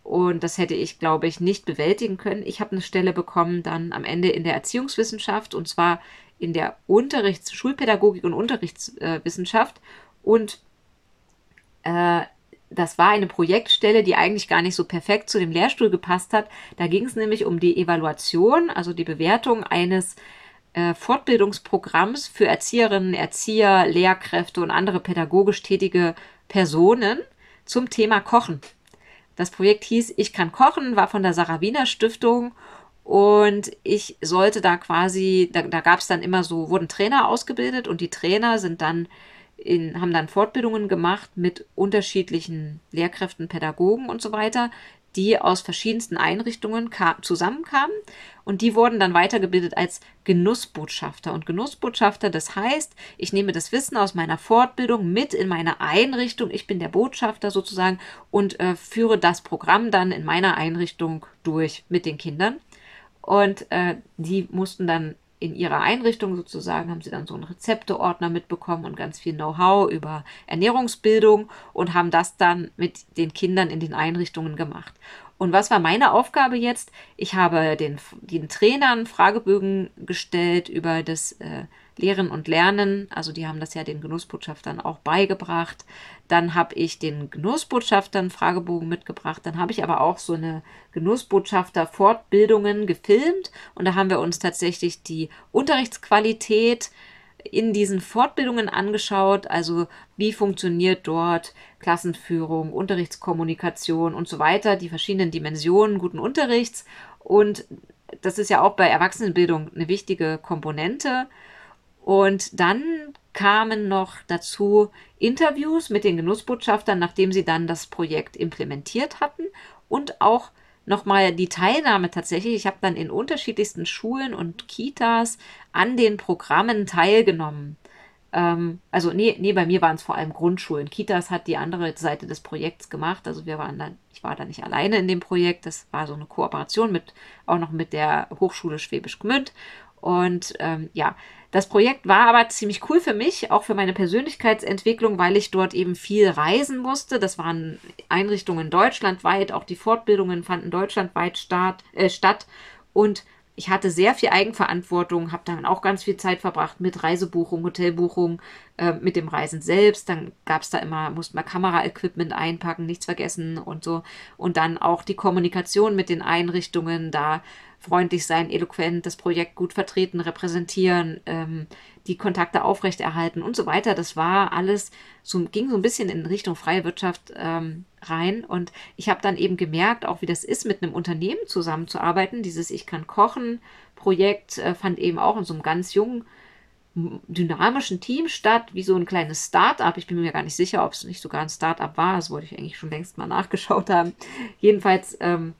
Und das hätte ich, glaube ich, nicht bewältigen können. Ich habe eine Stelle bekommen dann am Ende in der Erziehungswissenschaft und zwar in der Unterrichts-, Schulpädagogik und Unterrichtswissenschaft. und äh, das war eine Projektstelle, die eigentlich gar nicht so perfekt zu dem Lehrstuhl gepasst hat. Da ging es nämlich um die Evaluation, also die Bewertung eines äh, Fortbildungsprogramms für Erzieherinnen, Erzieher, Lehrkräfte und andere pädagogisch tätige Personen zum Thema Kochen. Das Projekt hieß Ich kann kochen, war von der Sarah Wiener Stiftung und ich sollte da quasi, da, da gab es dann immer so, wurden Trainer ausgebildet und die Trainer sind dann in, haben dann Fortbildungen gemacht mit unterschiedlichen Lehrkräften, Pädagogen und so weiter, die aus verschiedensten Einrichtungen zusammenkamen und die wurden dann weitergebildet als Genussbotschafter. Und Genussbotschafter, das heißt, ich nehme das Wissen aus meiner Fortbildung mit in meine Einrichtung, ich bin der Botschafter sozusagen und äh, führe das Programm dann in meiner Einrichtung durch mit den Kindern. Und äh, die mussten dann in ihrer Einrichtung sozusagen haben sie dann so einen Rezepteordner mitbekommen und ganz viel Know-how über Ernährungsbildung und haben das dann mit den Kindern in den Einrichtungen gemacht. Und was war meine Aufgabe jetzt? Ich habe den, den Trainern Fragebögen gestellt über das äh, Lehren und Lernen. Also die haben das ja den Genussbotschaftern auch beigebracht. Dann habe ich den Genussbotschaftern Fragebogen mitgebracht. Dann habe ich aber auch so eine Genussbotschafter-Fortbildungen gefilmt. Und da haben wir uns tatsächlich die Unterrichtsqualität in diesen Fortbildungen angeschaut. Also wie funktioniert dort Klassenführung, Unterrichtskommunikation und so weiter, die verschiedenen Dimensionen guten Unterrichts. Und das ist ja auch bei Erwachsenenbildung eine wichtige Komponente. Und dann kamen noch dazu Interviews mit den Genussbotschaftern, nachdem sie dann das Projekt implementiert hatten und auch nochmal die Teilnahme tatsächlich. Ich habe dann in unterschiedlichsten Schulen und Kitas an den Programmen teilgenommen. Ähm, also nee, nee, bei mir waren es vor allem Grundschulen. Kitas hat die andere Seite des Projekts gemacht. Also wir waren dann, ich war da nicht alleine in dem Projekt. Das war so eine Kooperation mit auch noch mit der Hochschule Schwäbisch Gmünd. Und ähm, ja, das Projekt war aber ziemlich cool für mich, auch für meine Persönlichkeitsentwicklung, weil ich dort eben viel reisen musste. Das waren Einrichtungen deutschlandweit, auch die Fortbildungen fanden deutschlandweit start, äh, statt. Und ich hatte sehr viel Eigenverantwortung, habe dann auch ganz viel Zeit verbracht mit Reisebuchung, Hotelbuchung, äh, mit dem Reisen selbst. Dann gab es da immer, musste man Kameraequipment einpacken, nichts vergessen und so. Und dann auch die Kommunikation mit den Einrichtungen, da freundlich sein, eloquent, das Projekt gut vertreten, repräsentieren, ähm, die Kontakte aufrechterhalten und so weiter. Das war alles, so, ging so ein bisschen in Richtung freie Wirtschaft ähm, rein. Und ich habe dann eben gemerkt, auch wie das ist, mit einem Unternehmen zusammenzuarbeiten. Dieses Ich kann kochen Projekt äh, fand eben auch in so einem ganz jungen, dynamischen Team statt, wie so ein kleines Start-up. Ich bin mir gar nicht sicher, ob es nicht sogar ein Start-up war. Das wollte ich eigentlich schon längst mal [laughs] nachgeschaut haben. Jedenfalls ähm,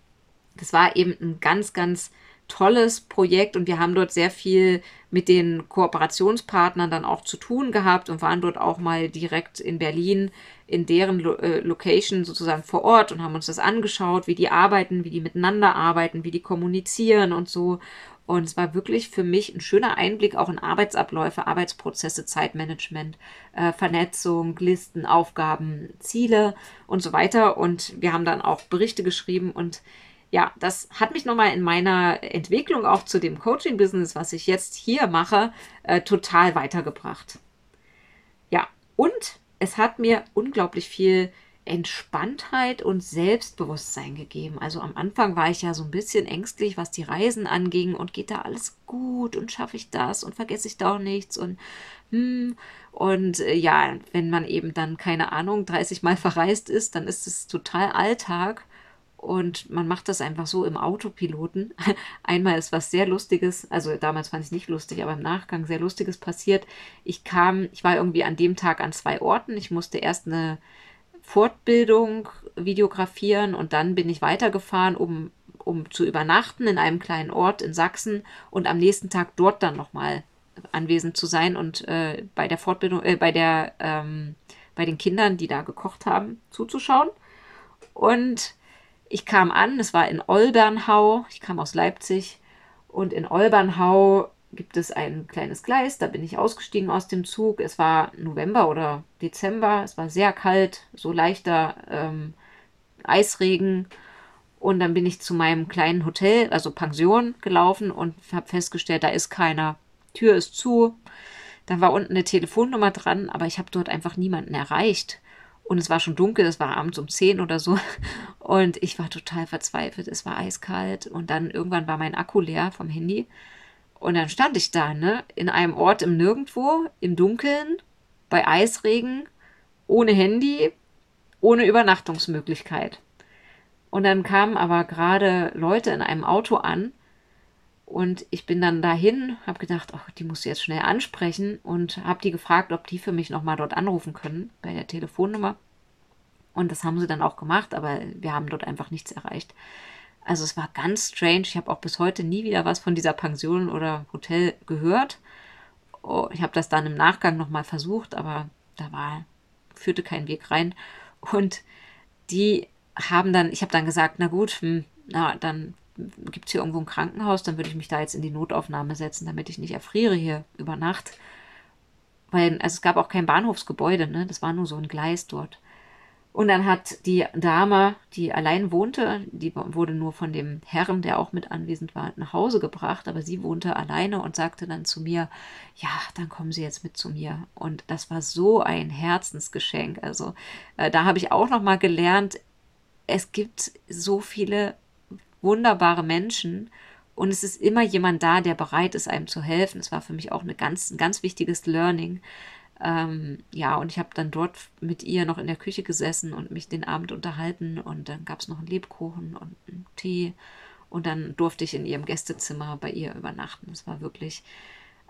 das war eben ein ganz, ganz tolles Projekt und wir haben dort sehr viel mit den Kooperationspartnern dann auch zu tun gehabt und waren dort auch mal direkt in Berlin in deren Lo äh, Location sozusagen vor Ort und haben uns das angeschaut, wie die arbeiten, wie die miteinander arbeiten, wie die kommunizieren und so. Und es war wirklich für mich ein schöner Einblick auch in Arbeitsabläufe, Arbeitsprozesse, Zeitmanagement, äh, Vernetzung, Listen, Aufgaben, Ziele und so weiter. Und wir haben dann auch Berichte geschrieben und ja, das hat mich nochmal in meiner Entwicklung auch zu dem Coaching-Business, was ich jetzt hier mache, äh, total weitergebracht. Ja, und es hat mir unglaublich viel Entspanntheit und Selbstbewusstsein gegeben. Also am Anfang war ich ja so ein bisschen ängstlich, was die Reisen anging und geht da alles gut und schaffe ich das und vergesse ich da auch nichts und hm, und äh, ja, wenn man eben dann keine Ahnung 30 Mal [laughs] verreist ist, dann ist es total Alltag und man macht das einfach so im Autopiloten. [laughs] Einmal ist was sehr Lustiges, also damals fand ich nicht lustig, aber im Nachgang sehr Lustiges passiert. Ich kam, ich war irgendwie an dem Tag an zwei Orten. Ich musste erst eine Fortbildung videografieren und dann bin ich weitergefahren, um, um zu übernachten in einem kleinen Ort in Sachsen und am nächsten Tag dort dann nochmal anwesend zu sein und äh, bei der Fortbildung, äh, bei der, ähm, bei den Kindern, die da gekocht haben, zuzuschauen. Und ich kam an, es war in Olbernhau, ich kam aus Leipzig und in Olbernhau gibt es ein kleines Gleis, da bin ich ausgestiegen aus dem Zug. Es war November oder Dezember, es war sehr kalt, so leichter ähm, Eisregen. Und dann bin ich zu meinem kleinen Hotel, also Pension, gelaufen und habe festgestellt, da ist keiner. Tür ist zu. Da war unten eine Telefonnummer dran, aber ich habe dort einfach niemanden erreicht. Und es war schon dunkel, es war abends um 10 oder so. [laughs] Und ich war total verzweifelt. Es war eiskalt. Und dann irgendwann war mein Akku leer vom Handy. Und dann stand ich da, ne, in einem Ort im Nirgendwo, im Dunkeln, bei Eisregen, ohne Handy, ohne Übernachtungsmöglichkeit. Und dann kamen aber gerade Leute in einem Auto an und ich bin dann dahin, habe gedacht, ach, die muss ich jetzt schnell ansprechen und habe die gefragt, ob die für mich nochmal dort anrufen können bei der Telefonnummer. Und das haben sie dann auch gemacht, aber wir haben dort einfach nichts erreicht. Also es war ganz strange. Ich habe auch bis heute nie wieder was von dieser Pension oder Hotel gehört. Oh, ich habe das dann im Nachgang nochmal versucht, aber da war, führte kein Weg rein. Und die haben dann, ich habe dann gesagt, na gut, hm, na, dann gibt es hier irgendwo ein Krankenhaus, dann würde ich mich da jetzt in die Notaufnahme setzen, damit ich nicht erfriere hier über Nacht. Weil also es gab auch kein Bahnhofsgebäude, ne? das war nur so ein Gleis dort. Und dann hat die Dame, die allein wohnte, die wurde nur von dem Herrn, der auch mit anwesend war, nach Hause gebracht, aber sie wohnte alleine und sagte dann zu mir, ja, dann kommen Sie jetzt mit zu mir. Und das war so ein Herzensgeschenk. Also äh, da habe ich auch noch mal gelernt, es gibt so viele wunderbare Menschen und es ist immer jemand da, der bereit ist, einem zu helfen. Es war für mich auch eine ganz, ein ganz wichtiges Learning. Ähm, ja, und ich habe dann dort mit ihr noch in der Küche gesessen und mich den Abend unterhalten und dann gab es noch einen Lebkuchen und einen Tee und dann durfte ich in ihrem Gästezimmer bei ihr übernachten. Es war wirklich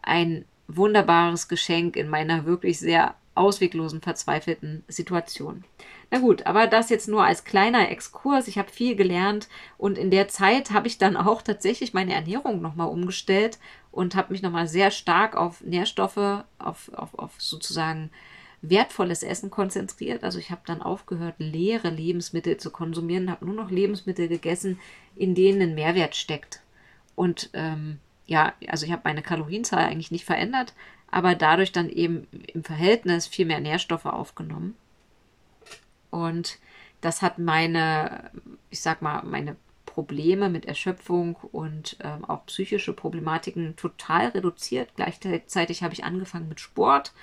ein wunderbares Geschenk in meiner wirklich sehr ausweglosen, verzweifelten Situation. Na gut, aber das jetzt nur als kleiner Exkurs. Ich habe viel gelernt und in der Zeit habe ich dann auch tatsächlich meine Ernährung nochmal umgestellt und habe mich nochmal sehr stark auf Nährstoffe, auf, auf, auf sozusagen wertvolles Essen konzentriert. Also ich habe dann aufgehört, leere Lebensmittel zu konsumieren, habe nur noch Lebensmittel gegessen, in denen ein Mehrwert steckt. Und ähm, ja, also ich habe meine Kalorienzahl eigentlich nicht verändert, aber dadurch dann eben im Verhältnis viel mehr Nährstoffe aufgenommen. Und das hat meine, ich sag mal, meine Probleme mit Erschöpfung und ähm, auch psychische Problematiken total reduziert. Gleichzeitig habe ich angefangen mit Sport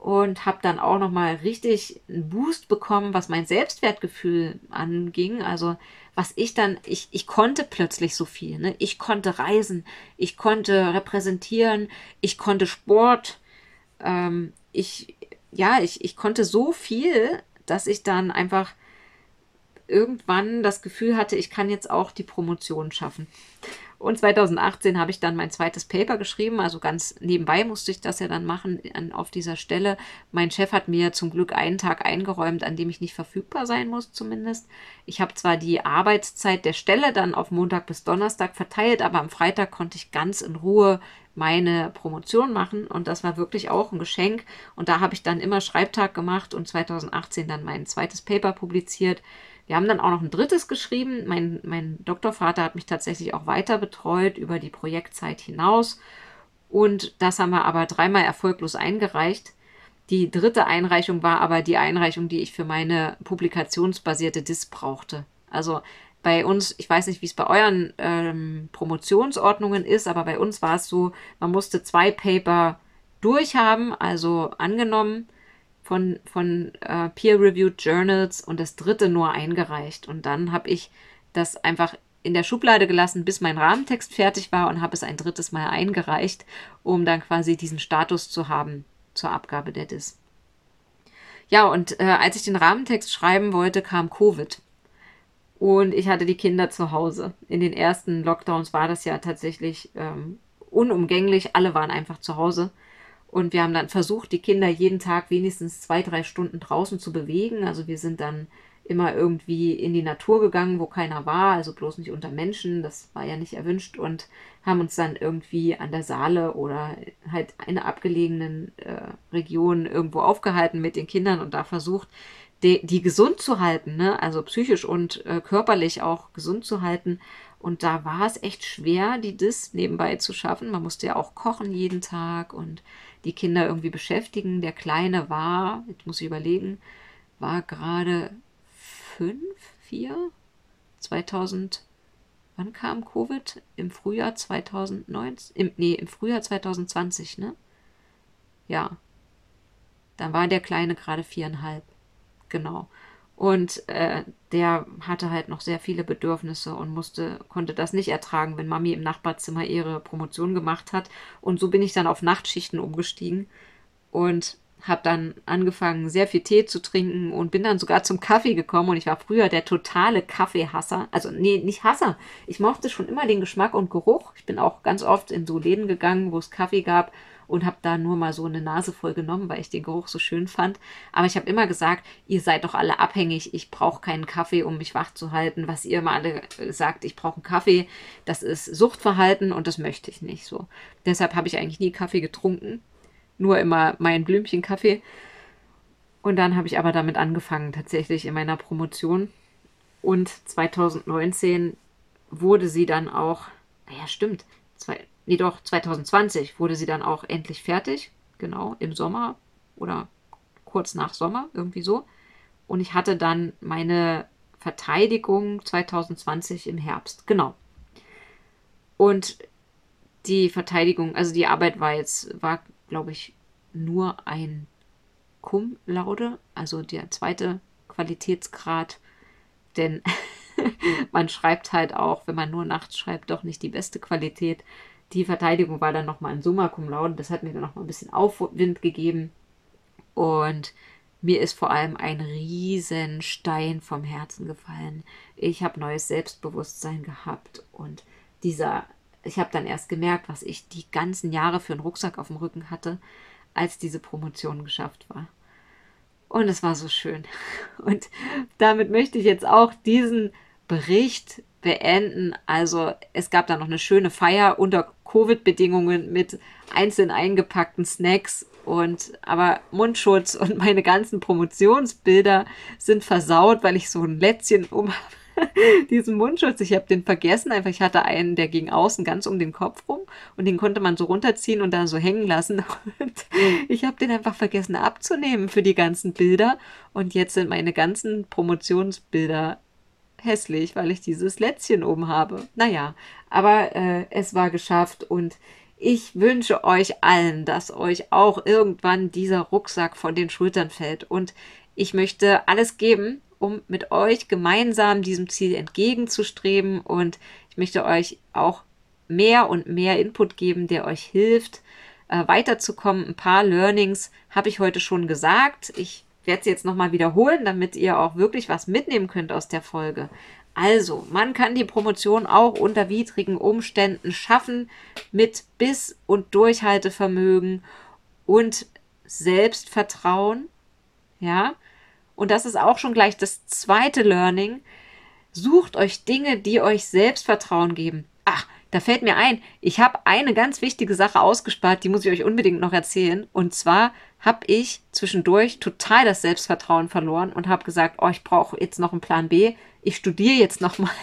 und habe dann auch noch mal richtig einen Boost bekommen, was mein Selbstwertgefühl anging. Also was ich dann, ich, ich konnte plötzlich so viel. Ne? Ich konnte reisen, ich konnte repräsentieren, ich konnte Sport, ähm, ich, ja, ich, ich konnte so viel, dass ich dann einfach irgendwann das Gefühl hatte, ich kann jetzt auch die Promotion schaffen. Und 2018 habe ich dann mein zweites Paper geschrieben, also ganz nebenbei musste ich das ja dann machen an, auf dieser Stelle. Mein Chef hat mir zum Glück einen Tag eingeräumt, an dem ich nicht verfügbar sein muss zumindest. Ich habe zwar die Arbeitszeit der Stelle dann auf Montag bis Donnerstag verteilt, aber am Freitag konnte ich ganz in Ruhe meine Promotion machen und das war wirklich auch ein Geschenk und da habe ich dann immer Schreibtag gemacht und 2018 dann mein zweites Paper publiziert wir haben dann auch noch ein drittes geschrieben. Mein, mein Doktorvater hat mich tatsächlich auch weiter betreut über die Projektzeit hinaus. Und das haben wir aber dreimal erfolglos eingereicht. Die dritte Einreichung war aber die Einreichung, die ich für meine publikationsbasierte DIS brauchte. Also bei uns, ich weiß nicht, wie es bei euren ähm, Promotionsordnungen ist, aber bei uns war es so, man musste zwei Paper durchhaben, also angenommen von, von äh, Peer-Reviewed Journals und das dritte nur eingereicht. Und dann habe ich das einfach in der Schublade gelassen, bis mein Rahmentext fertig war und habe es ein drittes Mal eingereicht, um dann quasi diesen Status zu haben zur Abgabe der DIS. Ja, und äh, als ich den Rahmentext schreiben wollte, kam Covid. Und ich hatte die Kinder zu Hause. In den ersten Lockdowns war das ja tatsächlich ähm, unumgänglich. Alle waren einfach zu Hause. Und wir haben dann versucht, die Kinder jeden Tag wenigstens zwei, drei Stunden draußen zu bewegen. Also wir sind dann immer irgendwie in die Natur gegangen, wo keiner war, also bloß nicht unter Menschen, das war ja nicht erwünscht und haben uns dann irgendwie an der Saale oder halt in einer abgelegenen äh, Region irgendwo aufgehalten mit den Kindern und da versucht, die, die gesund zu halten, ne? also psychisch und äh, körperlich auch gesund zu halten. Und da war es echt schwer, die DIS nebenbei zu schaffen. Man musste ja auch kochen jeden Tag und die Kinder irgendwie beschäftigen. Der Kleine war, jetzt muss ich überlegen, war gerade fünf, vier, 2000, wann kam Covid? Im Frühjahr 2019, im, nee, im Frühjahr 2020, ne? Ja. Dann war der Kleine gerade viereinhalb. Genau. Und äh, der hatte halt noch sehr viele Bedürfnisse und musste, konnte das nicht ertragen, wenn Mami im Nachbarzimmer ihre Promotion gemacht hat. Und so bin ich dann auf Nachtschichten umgestiegen und habe dann angefangen, sehr viel Tee zu trinken und bin dann sogar zum Kaffee gekommen. Und ich war früher der totale Kaffeehasser. Also, nee, nicht Hasser. Ich mochte schon immer den Geschmack und Geruch. Ich bin auch ganz oft in so Läden gegangen, wo es Kaffee gab und habe da nur mal so eine Nase voll genommen, weil ich den Geruch so schön fand. Aber ich habe immer gesagt, ihr seid doch alle abhängig. Ich brauche keinen Kaffee, um mich wach zu halten. Was ihr immer alle sagt, ich brauche einen Kaffee, das ist Suchtverhalten und das möchte ich nicht so. Deshalb habe ich eigentlich nie Kaffee getrunken. Nur immer mein Blümchen Kaffee. Und dann habe ich aber damit angefangen, tatsächlich in meiner Promotion. Und 2019 wurde sie dann auch, naja, stimmt, zwei, nee doch, 2020 wurde sie dann auch endlich fertig. Genau, im Sommer oder kurz nach Sommer, irgendwie so. und ich hatte dann meine Verteidigung 2020 im Herbst. Genau. Und die Verteidigung, also die Arbeit war jetzt, war, glaube ich, nur ein Cum Laude, also der zweite Qualitätsgrad, denn [laughs] man schreibt halt auch, wenn man nur nachts schreibt, doch nicht die beste Qualität. Die Verteidigung war dann nochmal ein Summa Cum Laude, das hat mir dann nochmal ein bisschen Aufwind gegeben und mir ist vor allem ein riesen Stein vom Herzen gefallen. Ich habe neues Selbstbewusstsein gehabt und dieser, ich habe dann erst gemerkt, was ich die ganzen Jahre für einen Rucksack auf dem Rücken hatte, als diese Promotion geschafft war. Und es war so schön. [laughs] Und damit möchte ich jetzt auch diesen Bericht beenden. Also es gab da noch eine schöne Feier unter Covid-Bedingungen mit einzeln eingepackten Snacks und aber Mundschutz und meine ganzen Promotionsbilder sind versaut, weil ich so ein Lätzchen um [laughs] diesen Mundschutz. Ich habe den vergessen, einfach ich hatte einen, der ging außen ganz um den Kopf rum und den konnte man so runterziehen und da so hängen lassen. [laughs] Und ich habe den einfach vergessen abzunehmen für die ganzen Bilder und jetzt sind meine ganzen Promotionsbilder hässlich, weil ich dieses Lätzchen oben habe. Naja, aber äh, es war geschafft und ich wünsche euch allen, dass euch auch irgendwann dieser Rucksack von den Schultern fällt und ich möchte alles geben, um mit euch gemeinsam diesem Ziel entgegenzustreben. Und ich möchte euch auch mehr und mehr Input geben, der euch hilft, äh, weiterzukommen. Ein paar Learnings habe ich heute schon gesagt. Ich werde sie jetzt nochmal wiederholen, damit ihr auch wirklich was mitnehmen könnt aus der Folge. Also, man kann die Promotion auch unter widrigen Umständen schaffen mit Biss und Durchhaltevermögen und Selbstvertrauen. Ja, und das ist auch schon gleich das zweite Learning. Sucht euch Dinge, die euch Selbstvertrauen geben. Ach, da fällt mir ein, ich habe eine ganz wichtige Sache ausgespart, die muss ich euch unbedingt noch erzählen. Und zwar habe ich zwischendurch total das Selbstvertrauen verloren und habe gesagt, oh, ich brauche jetzt noch einen Plan B. Ich studiere jetzt noch mal. [laughs]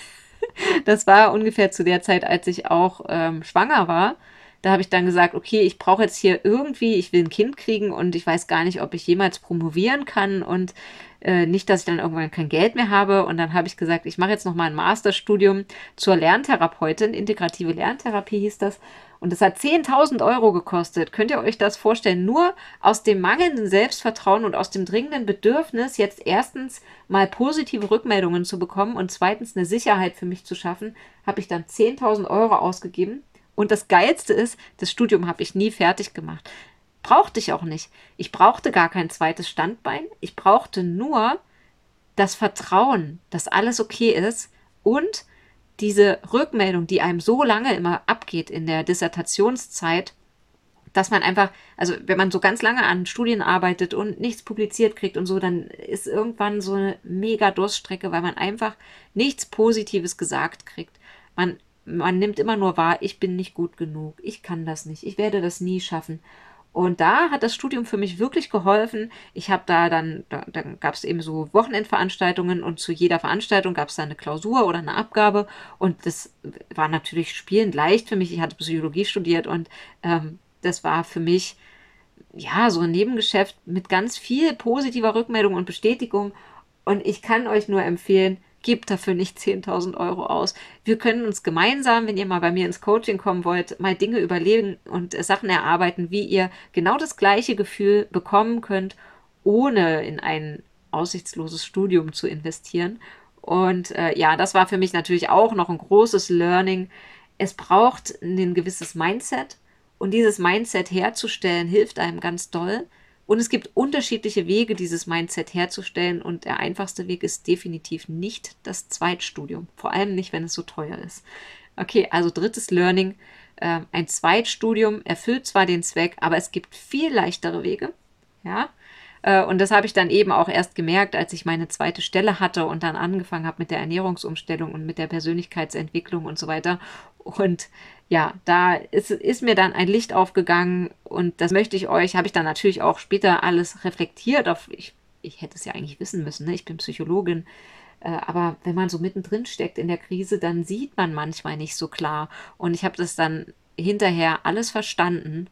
Das war ungefähr zu der Zeit, als ich auch ähm, schwanger war. Da habe ich dann gesagt, okay, ich brauche jetzt hier irgendwie, ich will ein Kind kriegen und ich weiß gar nicht, ob ich jemals promovieren kann und äh, nicht, dass ich dann irgendwann kein Geld mehr habe. Und dann habe ich gesagt, ich mache jetzt noch mal ein Masterstudium zur Lerntherapeutin. Integrative Lerntherapie hieß das. Und das hat 10.000 Euro gekostet. Könnt ihr euch das vorstellen? Nur aus dem mangelnden Selbstvertrauen und aus dem dringenden Bedürfnis, jetzt erstens mal positive Rückmeldungen zu bekommen und zweitens eine Sicherheit für mich zu schaffen, habe ich dann 10.000 Euro ausgegeben. Und das Geilste ist, das Studium habe ich nie fertig gemacht. Brauchte ich auch nicht. Ich brauchte gar kein zweites Standbein. Ich brauchte nur das Vertrauen, dass alles okay ist und diese Rückmeldung, die einem so lange immer abgeht in der Dissertationszeit, dass man einfach, also wenn man so ganz lange an Studien arbeitet und nichts publiziert kriegt und so, dann ist irgendwann so eine mega Durststrecke, weil man einfach nichts Positives gesagt kriegt. Man, man nimmt immer nur wahr, ich bin nicht gut genug, ich kann das nicht, ich werde das nie schaffen. Und da hat das Studium für mich wirklich geholfen. Ich habe da dann, da, dann gab es eben so Wochenendveranstaltungen und zu jeder Veranstaltung gab es da eine Klausur oder eine Abgabe. Und das war natürlich spielend leicht für mich. Ich hatte Psychologie studiert und ähm, das war für mich ja so ein Nebengeschäft mit ganz viel positiver Rückmeldung und Bestätigung. Und ich kann euch nur empfehlen, gebt dafür nicht 10.000 Euro aus. Wir können uns gemeinsam, wenn ihr mal bei mir ins Coaching kommen wollt, mal Dinge überlegen und Sachen erarbeiten, wie ihr genau das gleiche Gefühl bekommen könnt, ohne in ein aussichtsloses Studium zu investieren. Und äh, ja, das war für mich natürlich auch noch ein großes Learning. Es braucht ein gewisses Mindset und dieses Mindset herzustellen hilft einem ganz doll. Und es gibt unterschiedliche Wege, dieses Mindset herzustellen. Und der einfachste Weg ist definitiv nicht das Zweitstudium. Vor allem nicht, wenn es so teuer ist. Okay, also drittes Learning. Äh, ein Zweitstudium erfüllt zwar den Zweck, aber es gibt viel leichtere Wege. Ja, äh, und das habe ich dann eben auch erst gemerkt, als ich meine zweite Stelle hatte und dann angefangen habe mit der Ernährungsumstellung und mit der Persönlichkeitsentwicklung und so weiter. Und ja, da ist, ist mir dann ein Licht aufgegangen und das möchte ich euch, habe ich dann natürlich auch später alles reflektiert auf, ich, ich hätte es ja eigentlich wissen müssen, ne? ich bin Psychologin, äh, aber wenn man so mittendrin steckt in der Krise, dann sieht man manchmal nicht so klar und ich habe das dann hinterher alles verstanden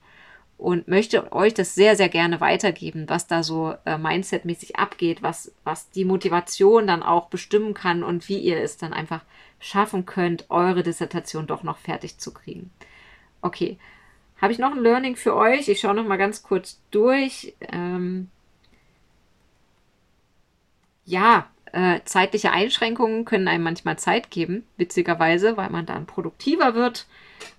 und möchte euch das sehr, sehr gerne weitergeben, was da so äh, mindsetmäßig abgeht, was, was die Motivation dann auch bestimmen kann und wie ihr es dann einfach schaffen könnt, eure Dissertation doch noch fertig zu kriegen. Okay, habe ich noch ein Learning für euch? Ich schaue noch mal ganz kurz durch. Ähm ja, äh, zeitliche Einschränkungen können einem manchmal Zeit geben, witzigerweise, weil man dann produktiver wird.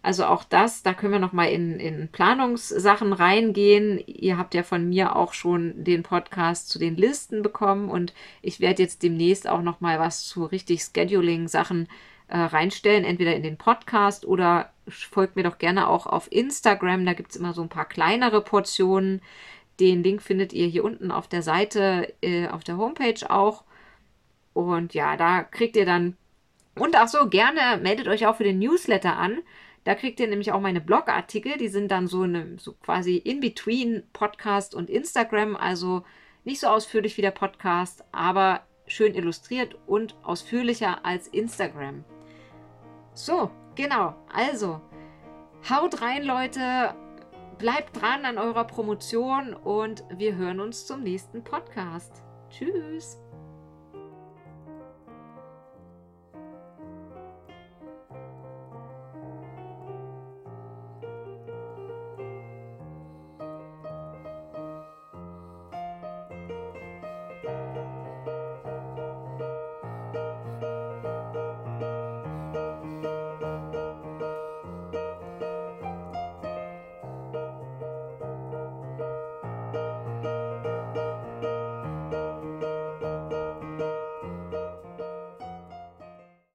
Also auch das, da können wir noch mal in, in Planungssachen reingehen. Ihr habt ja von mir auch schon den Podcast zu den Listen bekommen und ich werde jetzt demnächst auch noch mal was zu richtig Scheduling-Sachen äh, reinstellen, entweder in den Podcast oder folgt mir doch gerne auch auf Instagram. Da gibt es immer so ein paar kleinere Portionen. Den Link findet ihr hier unten auf der Seite, äh, auf der Homepage auch. Und ja, da kriegt ihr dann. Und auch so, gerne meldet euch auch für den Newsletter an. Da kriegt ihr nämlich auch meine Blogartikel. Die sind dann so, eine, so quasi in between Podcast und Instagram. Also nicht so ausführlich wie der Podcast, aber schön illustriert und ausführlicher als Instagram. So, genau. Also, haut rein, Leute. Bleibt dran an eurer Promotion und wir hören uns zum nächsten Podcast. Tschüss.